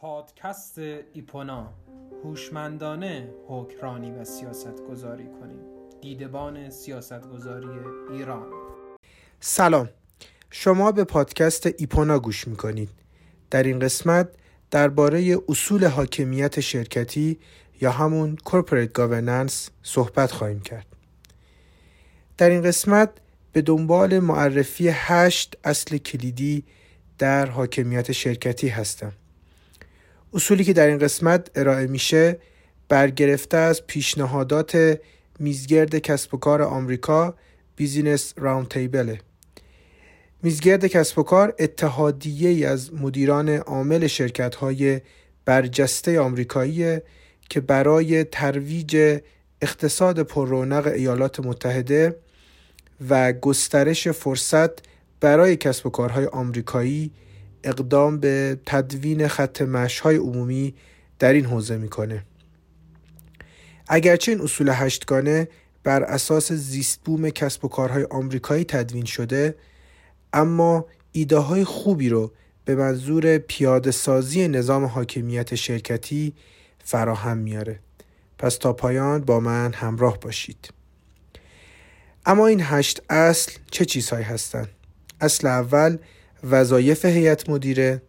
پادکست ایپونا. هوشمندانه حکمرانی و سیاست گذاری کنیم. دیدبان سیاست گذاری ایران. سلام. شما به پادکست ایپونا گوش می‌کنید. در این قسمت درباره اصول حاکمیت شرکتی یا همون Corporate Governance صحبت خواهیم کرد. در این قسمت به دنبال معرفی هشت اصل کلیدی در حاکمیت شرکتی هستم. اصولی که در این قسمت ارائه میشه برگرفته از پیشنهادات میزگرد کسب و کار آمریکا Business Roundtable ه. میزگرد کسب و کار اتحادیه ای از مدیران عامل شرکت های برجسته آمریکایی که برای ترویج اقتصاد پررونق ایالات متحده و گسترش فرصت برای کسب و کارهای آمریکایی اقدام به تدوین خط مشهای عمومی در این حوزه می‌کنه. اگرچه این اصول هشتگانه بر اساس زیست بوم کسب و کارهای آمریکایی تدوین شده اما ایده های خوبی رو به منظور پیاده سازی نظام حاکمیت شرکتی فراهم میاره پس تا پایان با من همراه باشید. اما این هشت اصل چه چیزهایی هستند؟ اصل اول وظایف هیئت مدیره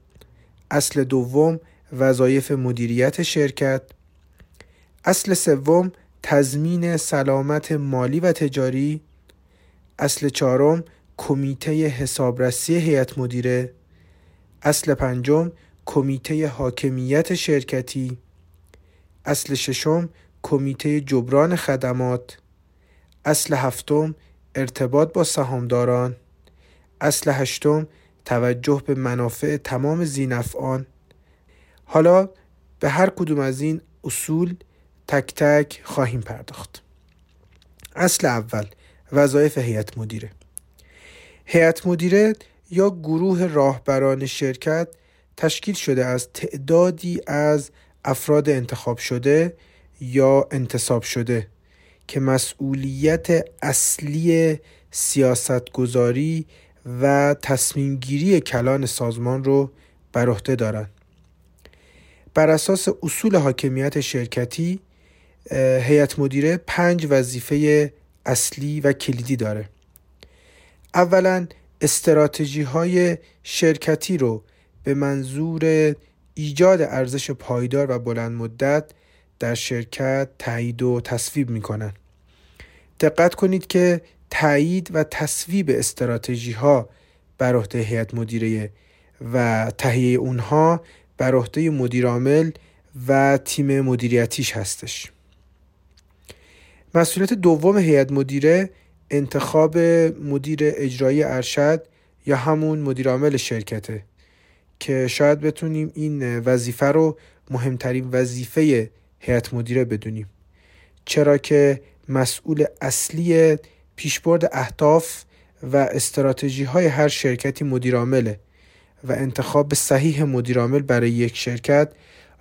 اصل دوم وظایف مدیریت شرکت اصل سوم تضمین سلامت مالی و تجاری اصل چهارم کمیته حسابرسی هیئت مدیره اصل پنجم کمیته حاکمیت شرکتی اصل ششم کمیته جبران خدمات اصل هفتم ارتباط با سهامداران اصل هشتم توجه به منافع تمام زینفعان. حالا به هر کدوم از این اصول تک تک خواهیم پرداخت. اصل اول وظایف هیئت مدیره. هیئت مدیره یا گروه راهبران شرکت تشکیل شده از تعدادی از افراد انتخاب شده یا انتصاب شده که مسئولیت اصلی سیاستگذاری و تصمیم گیری کلان سازمان رو بر عهده دارند. بر اساس اصول حاکمیت شرکتی هیئت مدیره پنج وظیفه اصلی و کلیدی داره. اولا استراتژی های شرکتی رو به منظور ایجاد ارزش پایدار و بلند مدت در شرکت تایید و تصویب می کنن. دقت کنید که تایید و تصویب استراتژی ها بر عهده هیئت مدیره و تهیه اونها بر عهده مدیر عامل و تیم مدیریتیش هستش. مسئولیت دوم هیئت مدیره انتخاب مدیر اجرایی ارشد یا همون مدیر عامل شرکته که شاید بتونیم این وظیفه رو مهمترین وظیفه هیئت مدیره بدونیم. چرا که مسئول اصلی پیشبرد اهداف و استراتژی های هر شرکتی مدیرعامله و انتخاب صحیح مدیرعامل برای یک شرکت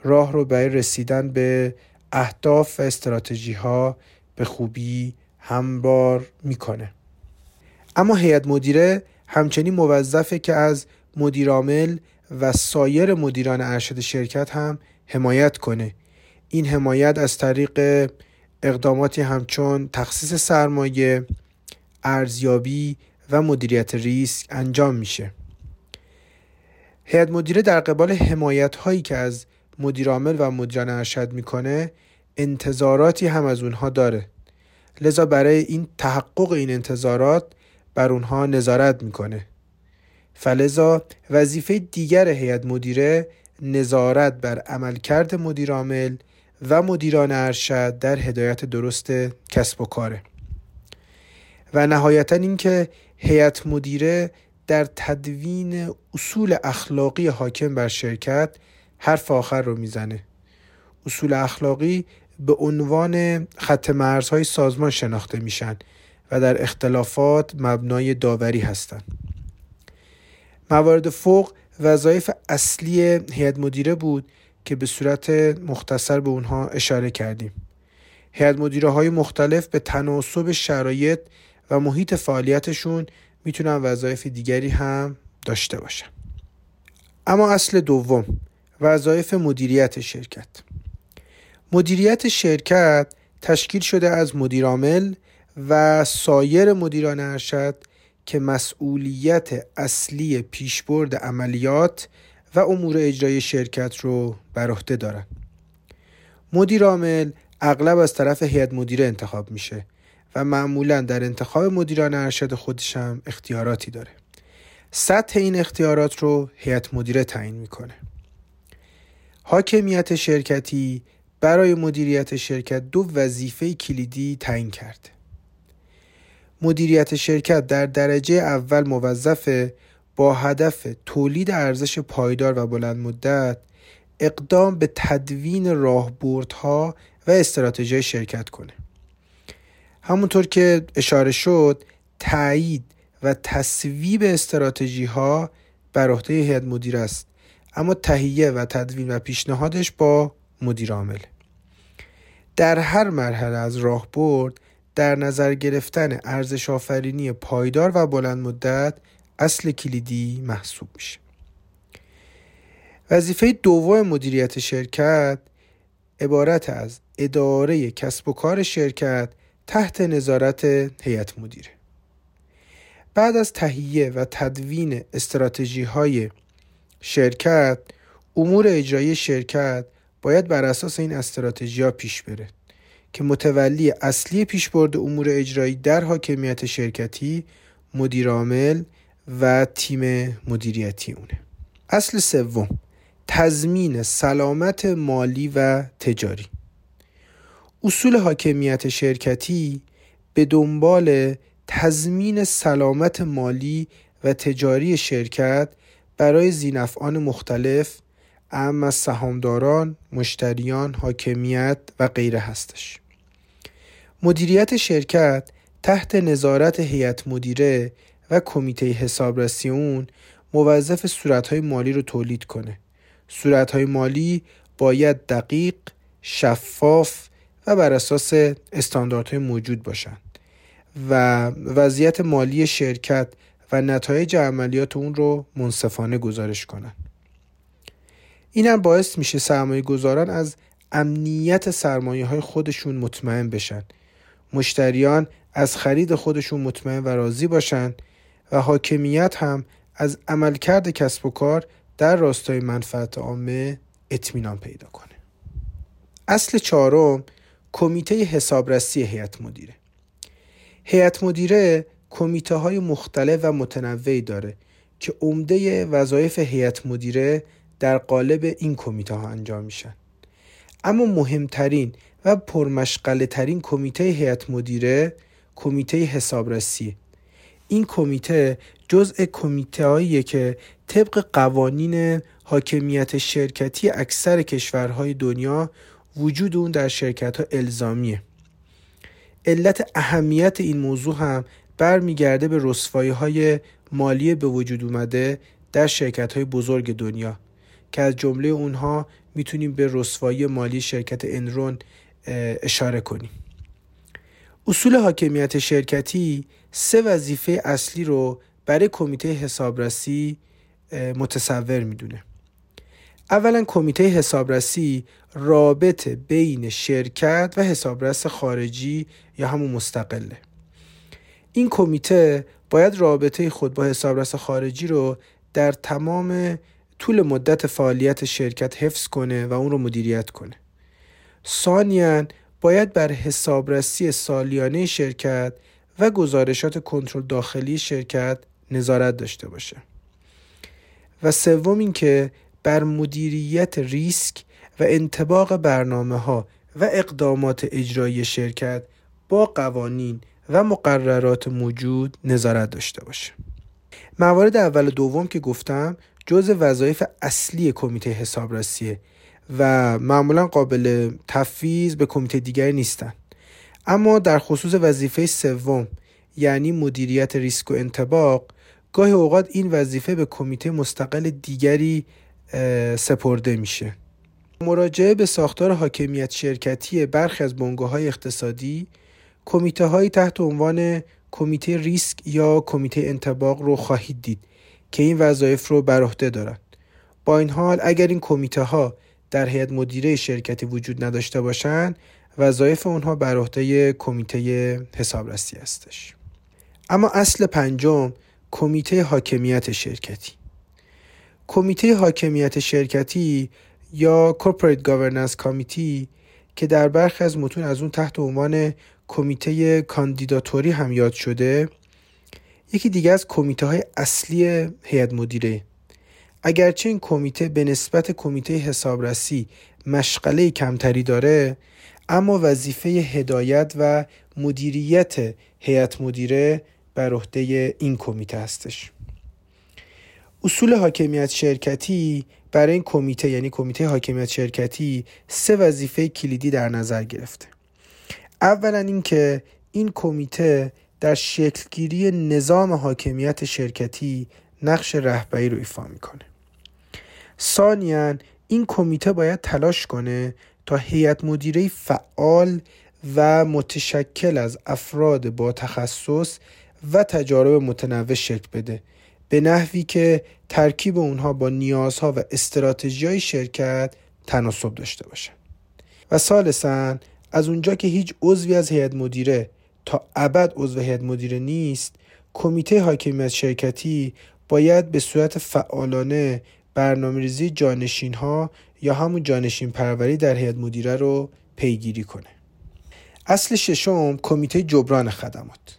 راه رو برای رسیدن به اهداف و استراتژی ها به خوبی همبار می‌کنه. اما هیئت مدیره همچنین موظفه که از مدیرعامل و سایر مدیران ارشد شرکت هم حمایت کنه. این حمایت از طریق اقداماتی همچون تخصیص سرمایه ارزیابی و مدیریت ریسک انجام میشه. هیئت مدیره در قبال حمایت هایی که از مدیرعامل و مدیران ارشد می‌کنه انتظاراتی هم از اونها داره. لذا برای این تحقق این انتظارات بر اونها نظارت می‌کنه. فلذا وظیفه دیگر هیئت مدیره نظارت بر عملکرد مدیرعامل و مدیران ارشد در هدایت درست کسب و کاره. و نهایتا اینکه هیئت مدیره در تدوین اصول اخلاقی حاکم بر شرکت حرف آخر رو می‌زنه. اصول اخلاقی به عنوان خط مرزهای سازمان شناخته میشن و در اختلافات مبنای داوری هستند موارد فوق وظایف اصلی هیئت مدیره بود که به صورت مختصر به اونها اشاره کردیم. هیئت مدیره های مختلف به تناسب شرایط و محیط فعالیتشون می‌تونن وظایف دیگری هم داشته باشن. اما اصل دوم وظایف مدیریت شرکت. مدیریت شرکت تشکیل شده از مدیرعامل و سایر مدیران ارشد که مسئولیت اصلی پیشبرد عملیات و امور اجرای شرکت رو بر عهده دارن. مدیر عامل اغلب از طرف هیئت مدیره انتخاب میشه و معمولا در انتخاب مدیران ارشد خودش هم اختیاراتی داره. سطح این اختیارات رو هیئت مدیره تعیین می‌کنه. حاکمیت شرکتی برای مدیریت شرکت دو وظیفه کلیدی تعیین کرده. مدیریت شرکت در درجه اول موظف با هدف تولید ارزش پایدار و بلند مدت اقدام به تدوین راهبردها و استراتژی شرکت کنه. همونطور که اشاره شد تایید و تصویب استراتژی ها بر عهده هیئت مدیر است اما تهیه و تدوین و پیشنهادش با مدیر عامل در هر مرحله از راهبرد در نظر گرفتن ارزش آفرینی پایدار و بلند مدت اصل کلیدی محسوب میشه. وظیفه دوم مدیریت شرکت عبارت از اداره کسب و کار شرکت تحت نظارت هیئت مدیره. بعد از تهیه و تدوین استراتژی های شرکت امور اجرایی شرکت باید بر اساس این استراتژی ها پیش بره که متولی اصلی پیشبرد امور اجرایی در حاکمیت شرکتی مدیرعامل و تیم مدیریتی اونه اصل سوم تضمین سلامت مالی و تجاری اصول حاکمیت شرکتی به دنبال تضمین سلامت مالی و تجاری شرکت برای زینفعان مختلف اهم از سهامداران، مشتریان، حاکمیت و غیره هستش. مدیریت شرکت تحت نظارت هیئت مدیره و کمیته حسابرسی اون موظف صورتهای مالی رو تولید کنه. صورتهای مالی باید دقیق، شفاف و بر اساس استانداردهای موجود باشند و وضعیت مالی شرکت و نتایج عملیات اون رو منصفانه گزارش کنند. این هم باعث میشه سرمایه گذاران از امنیت سرمایه های خودشون مطمئن بشن مشتریان از خرید خودشون مطمئن و راضی باشن و حاکمیت هم از عملکرد کسب و کار در راستای منفعت عامه اطمینان پیدا کنه. اصل چهارم کمیته حسابرسی هیئت مدیره. هیئت مدیره کمیته های مختلف و متنوعی داره که عمده وظایف هیئت مدیره در قالب این کمیته ها انجام میشن. اما مهمترین و پرمشغله ترین کمیته هیئت مدیره کمیته حسابرسی این کمیته جزء کمیته هاییه که طبق قوانین حاکمیت شرکتی اکثر کشورهای دنیا وجود اون در شرکت ها الزامیه. علت اهمیت این موضوع هم برمیگرده به رسوایی های مالی به وجود اومده در شرکت های بزرگ دنیا که از جمله اونها می‌تونیم به رسوایی مالی شرکت انرون اشاره کنیم. اصول حاکمیت شرکتی سه وظیفه اصلی رو برای کمیته حسابرسی متصور می‌دونه. اولا کمیته حسابرسی رابط بین شرکت و حسابرس خارجی یا همون مستقله. این کمیته باید رابطه خود با حسابرس خارجی رو در تمام طول مدت فعالیت شرکت حفظ کنه و اون رو مدیریت کنه. ثانیا باید بر حسابرسی سالیانه شرکت و گزارشات کنترل داخلی شرکت نظارت داشته باشه. و سوم اینکه بر مدیریت ریسک و انتباق برنامه ها و اقدامات اجرایی شرکت با قوانین و مقررات موجود نظارت داشته باشه. موارد اول و دوم که گفتم جز وظایف اصلی کمیته حسابرسیه و معمولا قابل تفویض به کمیته دیگری نیستن. اما در خصوص وظیفه سوم یعنی مدیریت ریسک و انتباق گاهی اوقات این وظیفه به کمیته مستقل دیگری سپرده میشه. مراجعه به ساختار حاکمیت شرکتی برخی از بنگاه اقتصادی کمیته های تحت عنوان کمیته ریسک یا کمیته انتباق رو خواهید دید که این وظایف رو بر عهده دارند. با این حال اگر این کمیته ها در هیئت مدیره شرکتی وجود نداشته باشند وظایف اونها بر عهده کمیته حسابرسی هستش. اما اصل پنجم کمیته حاکمیت شرکتی. کمیته حاکمیت شرکتی یا Corporate Governance Committee که در برخی از متون از اون تحت عنوان کمیته کاندیداتوری هم یاد شده یکی دیگه از کمیته های اصلی هیئت مدیره. اگرچه این کمیته به نسبت کمیته حسابرسی مشغله کمتری داره اما وظیفه هدایت و مدیریت هیئت مدیره بر عهده این کمیته هستش. اصول حاکمیت شرکتی برای این کمیته یعنی کمیته حاکمیت شرکتی سه وظیفه کلیدی در نظر گرفته. اولا اینکه این کمیته در شکلگیری نظام حاکمیت شرکتی نقش رهبری رو ایفا می‌کنه. ثانیا این کمیته باید تلاش کنه هیئت مدیره فعال و متشکل از افراد با تخصص و تجارب متنوع شکل بده. به نحوی که ترکیب اونها با نیازها و استراتژی شرکت تناسب داشته باشه. و سالسا از اونجا که هیچ عضوی از هیئت مدیره تا ابد عضو هیئت مدیره نیست کمیته حاکمیت شرکتی باید به صورت فعالانه برنامه ریزی جانشین ها یا همون جانشین پروری در هیئت مدیره رو پیگیری کنه. اصل ششم کمیته جبران خدمات.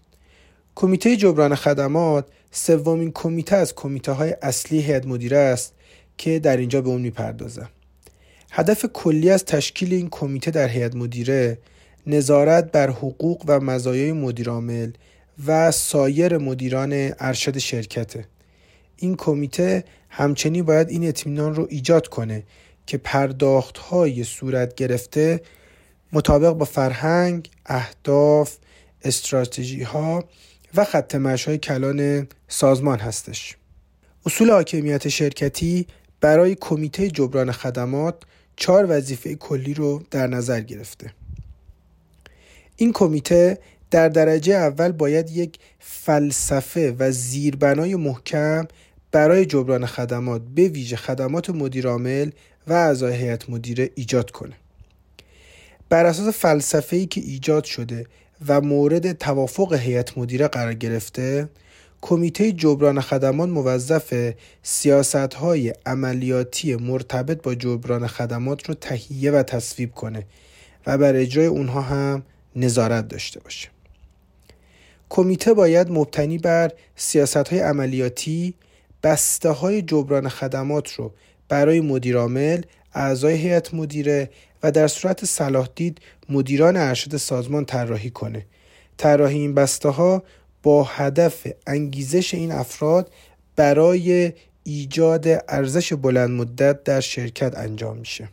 کمیته جبران خدمات سومین کمیته از کمیته های اصلی هیئت مدیره است که در اینجا به اون می‌پردازم. هدف کلی از تشکیل این کمیته در هیئت مدیره نظارت بر حقوق و مزایای مدیرعامل و سایر مدیران ارشد شرکته. این کمیته همچنین باید این اطمینان رو ایجاد کنه که پرداخت های صورت گرفته مطابق با فرهنگ، اهداف، استراتژی ها و خط های کلان سازمان هستش. اصول حاکمیت شرکتی برای کمیته جبران خدمات چهار وظیفه کلی رو در نظر گرفته. این کمیته در درجه اول باید یک فلسفه و زیربنای محکم برای جبران خدمات به ویژه خدمات مدیرعامل و اعضای هیئت مدیره ایجاد کنه. بر اساس فلسفه ای که ایجاد شده و مورد توافق هیئت مدیره قرار گرفته کمیته جبران خدمات موظف سیاست های عملیاتی مرتبط با جبران خدمات رو تهیه و تصویب کنه و بر اجرای اونها هم نظارت داشته باشه. کمیته باید مبتنی بر سیاست های عملیاتی بسته های جبران خدمات رو برای مدیرعامل اعضای هیئت مدیره و در صورت صلاح دید مدیران ارشد سازمان طراحی کنه. طراحی این بسته ها با هدف انگیزش این افراد برای ایجاد ارزش بلند مدت در شرکت انجام میشه.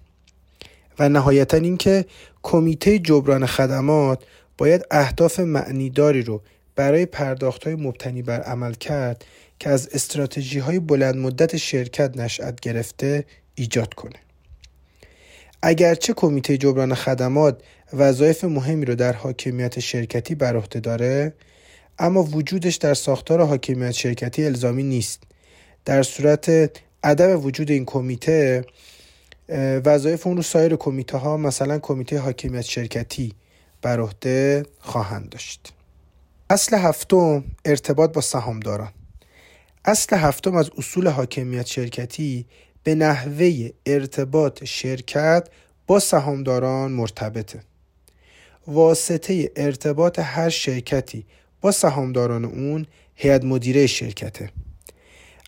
و نهایتا اینکه کمیته جبران خدمات باید اهداف معنیداری رو برای پرداخت های مبتنی بر عمل کرد که از استراتژی های بلند مدت شرکت نشأت گرفته ایجاد کنه. اگرچه کمیته جبران خدمات وظایف مهمی رو در حاکمیت شرکتی بر عهده داره اما وجودش در ساختار حاکمیت شرکتی الزامی نیست. در صورت عدم وجود این کمیته وظایف اون رو سایر کمیته ها مثلا کمیته حاکمیت شرکتی بر عهده خواهند داشت. اصل هفتم ارتباط با سهامداران. اصل هفتم از اصول حاکمیت شرکتی به نحوه ارتباط شرکت با سهامداران مرتبطه. واسطه ارتباط هر شرکتی با سهامداران اون هیئت مدیره شرکته.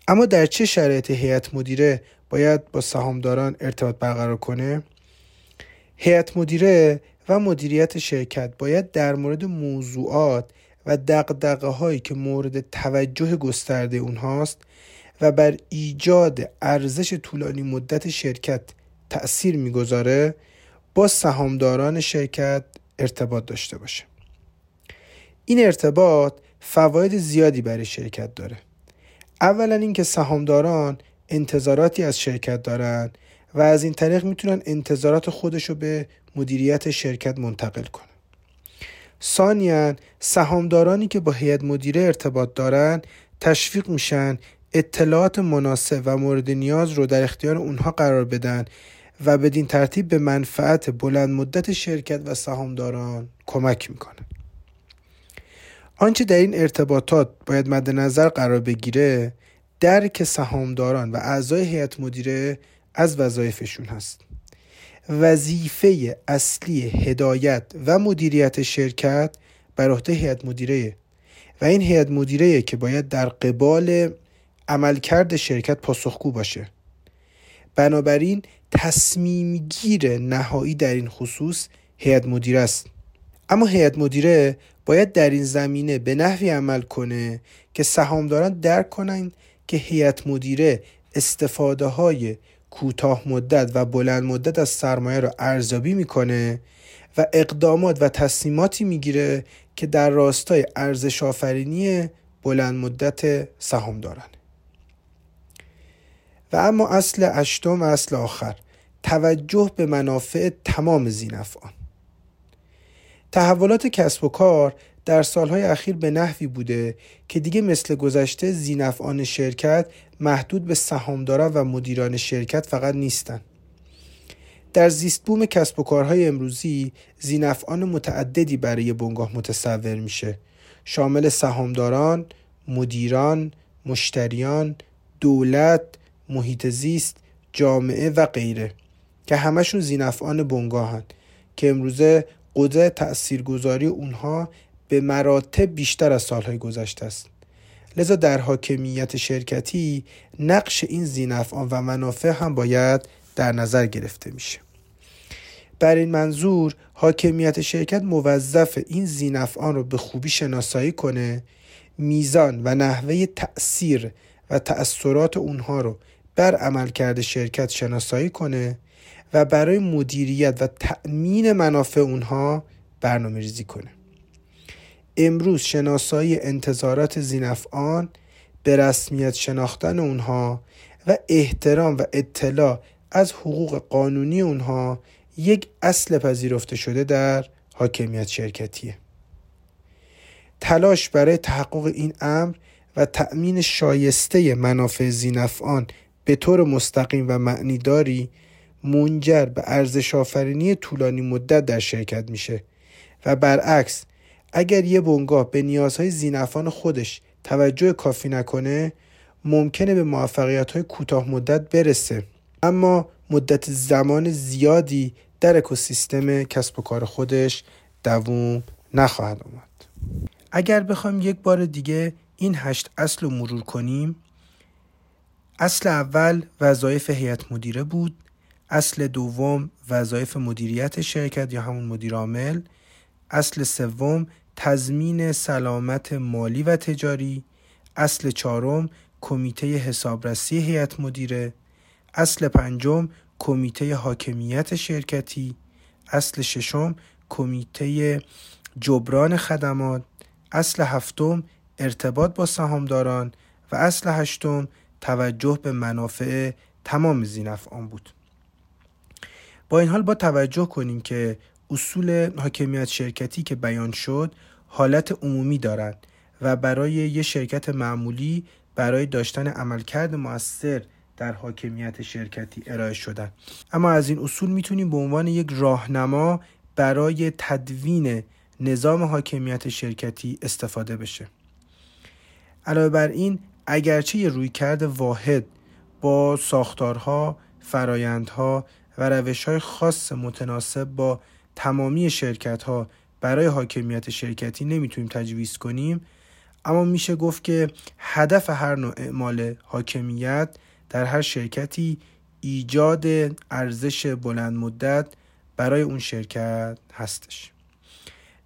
اما در چه شرایط هیئت مدیره باید با سهامداران ارتباط برقرار کنه؟ هیئت مدیره و مدیریت شرکت باید در مورد موضوعات و دقدقه هایی که مورد توجه گسترده اونهاست و بر ایجاد ارزش طولانی مدت شرکت تأثیر می‌گذاره با سهامداران شرکت ارتباط داشته باشه. این ارتباط فواید زیادی برای شرکت داره. اولا اینکه سهامداران انتظاراتی از شرکت دارن و از این طریق می‌تونن انتظارات خودش رو به مدیریت شرکت منتقل کنن. ثانیا سهامدارانی که با هیئت مدیره ارتباط دارن تشویق میشن اطلاعات مناسب و مورد نیاز رو در اختیار اونها قرار بدن و بدین ترتیب به منفعت بلند مدت شرکت و سهامداران کمک می‌کنه آنچه در این ارتباطات باید مد نظر قرار بگیره درک سهامداران و اعضای هیئت مدیره از وظایفشون هست. وظیفه اصلی هدایت و مدیریت شرکت بر عهده هیئت مدیره. و این هیئت مدیره که باید در قبال عملکرد شرکت پاسخگو باشه. بنابراین تصمیم گیر نهایی در این خصوص هیئت مدیره است. اما هیئت مدیره باید در این زمینه به نحوی عمل کنه که سهامداران درک کنند که هیئت مدیره استفاده های کوتاه مدت و بلند مدت از سرمایه را ارزیابی می‌کنه و اقدامات و تصمیماتی می‌گیره که در راستای ارزش آفرینی بلند مدت سهامداران و اما اصل اشتم و اصل آخر توجه به منافع تمام زینفعان تحولات کسب و کار در سالهای اخیر به نحوی بوده که دیگه مثل گذشته زینفعان شرکت محدود به سهامداران و مدیران شرکت فقط نیستند. در زیست بوم کسب و کارهای امروزی زینفعان متعددی برای بنگاه متصور میشه شامل سهامداران، مدیران، مشتریان، دولت، محیط زیست، جامعه و غیره که همشون زینفعان بنگاهن که امروزه قدرت تاثیرگذاری اونها به مراتب بیشتر از سالهای گذشته است. لذا در حاکمیت شرکتی نقش این زینفعان و منافع هم باید در نظر گرفته میشه. بر این منظور حاکمیت شرکت موظف این زینفعان رو به خوبی شناسایی کنه میزان و نحوه تأثیر و تأثیرات اونها رو بر عملکرد شرکت شناسایی کنه و برای مدیریت و تأمین منافع اونها برنامه ریزی کنه. امروز شناسایی انتظارات زینفعان به رسمیت شناختن اونها و احترام و اطلاع از حقوق قانونی اونها یک اصل پذیرفته شده در حاکمیت شرکتیه. تلاش برای تحقق این امر و تأمین شایسته منافع زینفعان به طور مستقیم و معنیداری منجر به ارزش آفرینی طولانی مدت در شرکت میشه و برعکس اگر یه بنگاه به نیازهای زینفان خودش توجه کافی نکنه ممکنه به موفقیت های کوتاه مدت برسه. اما مدت زمان زیادی در اکوسیستم کسب و کار خودش دووم نخواهد آمد اگر بخوایم یک بار دیگه این هشت اصل رو مرور کنیم اصل اول وظایف هیئت مدیره بود اصل دوم وظایف مدیریت شرکت یا همون مدیر عامل اصل سوم تضمین سلامت مالی و تجاری اصل چهارم کمیته حسابرسی هیئت مدیره اصل پنجم کمیته حاکمیت شرکتی اصل ششم کمیته جبران خدمات اصل هفتم ارتباط با سهامداران و اصل هشتم توجه به منافع تمام زینفعان بود. با این حال با توجه کنیم که اصول حاکمیت شرکتی که بیان شد حالت عمومی دارند و برای یه شرکت معمولی برای داشتن عملکرد موثر در حاکمیت شرکتی ارائه شدن اما از این اصول می‌تونیم به عنوان یک راهنما برای تدوین نظام حاکمیت شرکتی استفاده بشه. علاوه بر این اگرچه یه رویکرد واحد با ساختارها، فرایندها و روش های خاص متناسب با تمامی شرکت ها برای حاکمیت شرکتی نمی‌تونیم تجویز کنیم. اما میشه گفت که هدف هر نوع اعمال حاکمیت در هر شرکتی ایجاد ارزش بلند مدت برای اون شرکت هستش.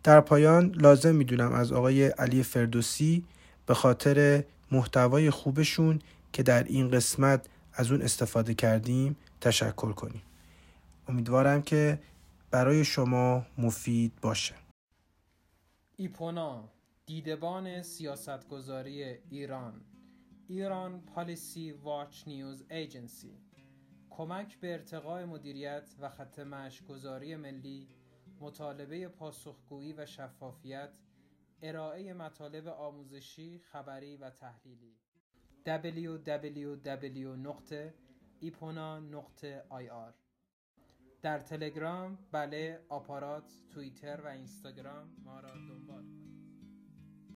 در پایان لازم می‌دونم از آقای علی فردوسی به خاطر محتوای خوبشون که در این قسمت از اون استفاده کردیم تشکر کنیم. امیدوارم که برای شما مفید باشه. ایپونا دیدبان سیاستگذاری ایران. ایران پالیسی واچ نیوز ایجنسی. کمک به ارتقاء مدیریت و خط گذاری ملی مطالبه پاسخگویی و شفافیت ارائه مطالب آموزشی، خبری و تحلیلی. www.ipona.ir در تلگرام بله آپارات توییتر و اینستاگرام ما را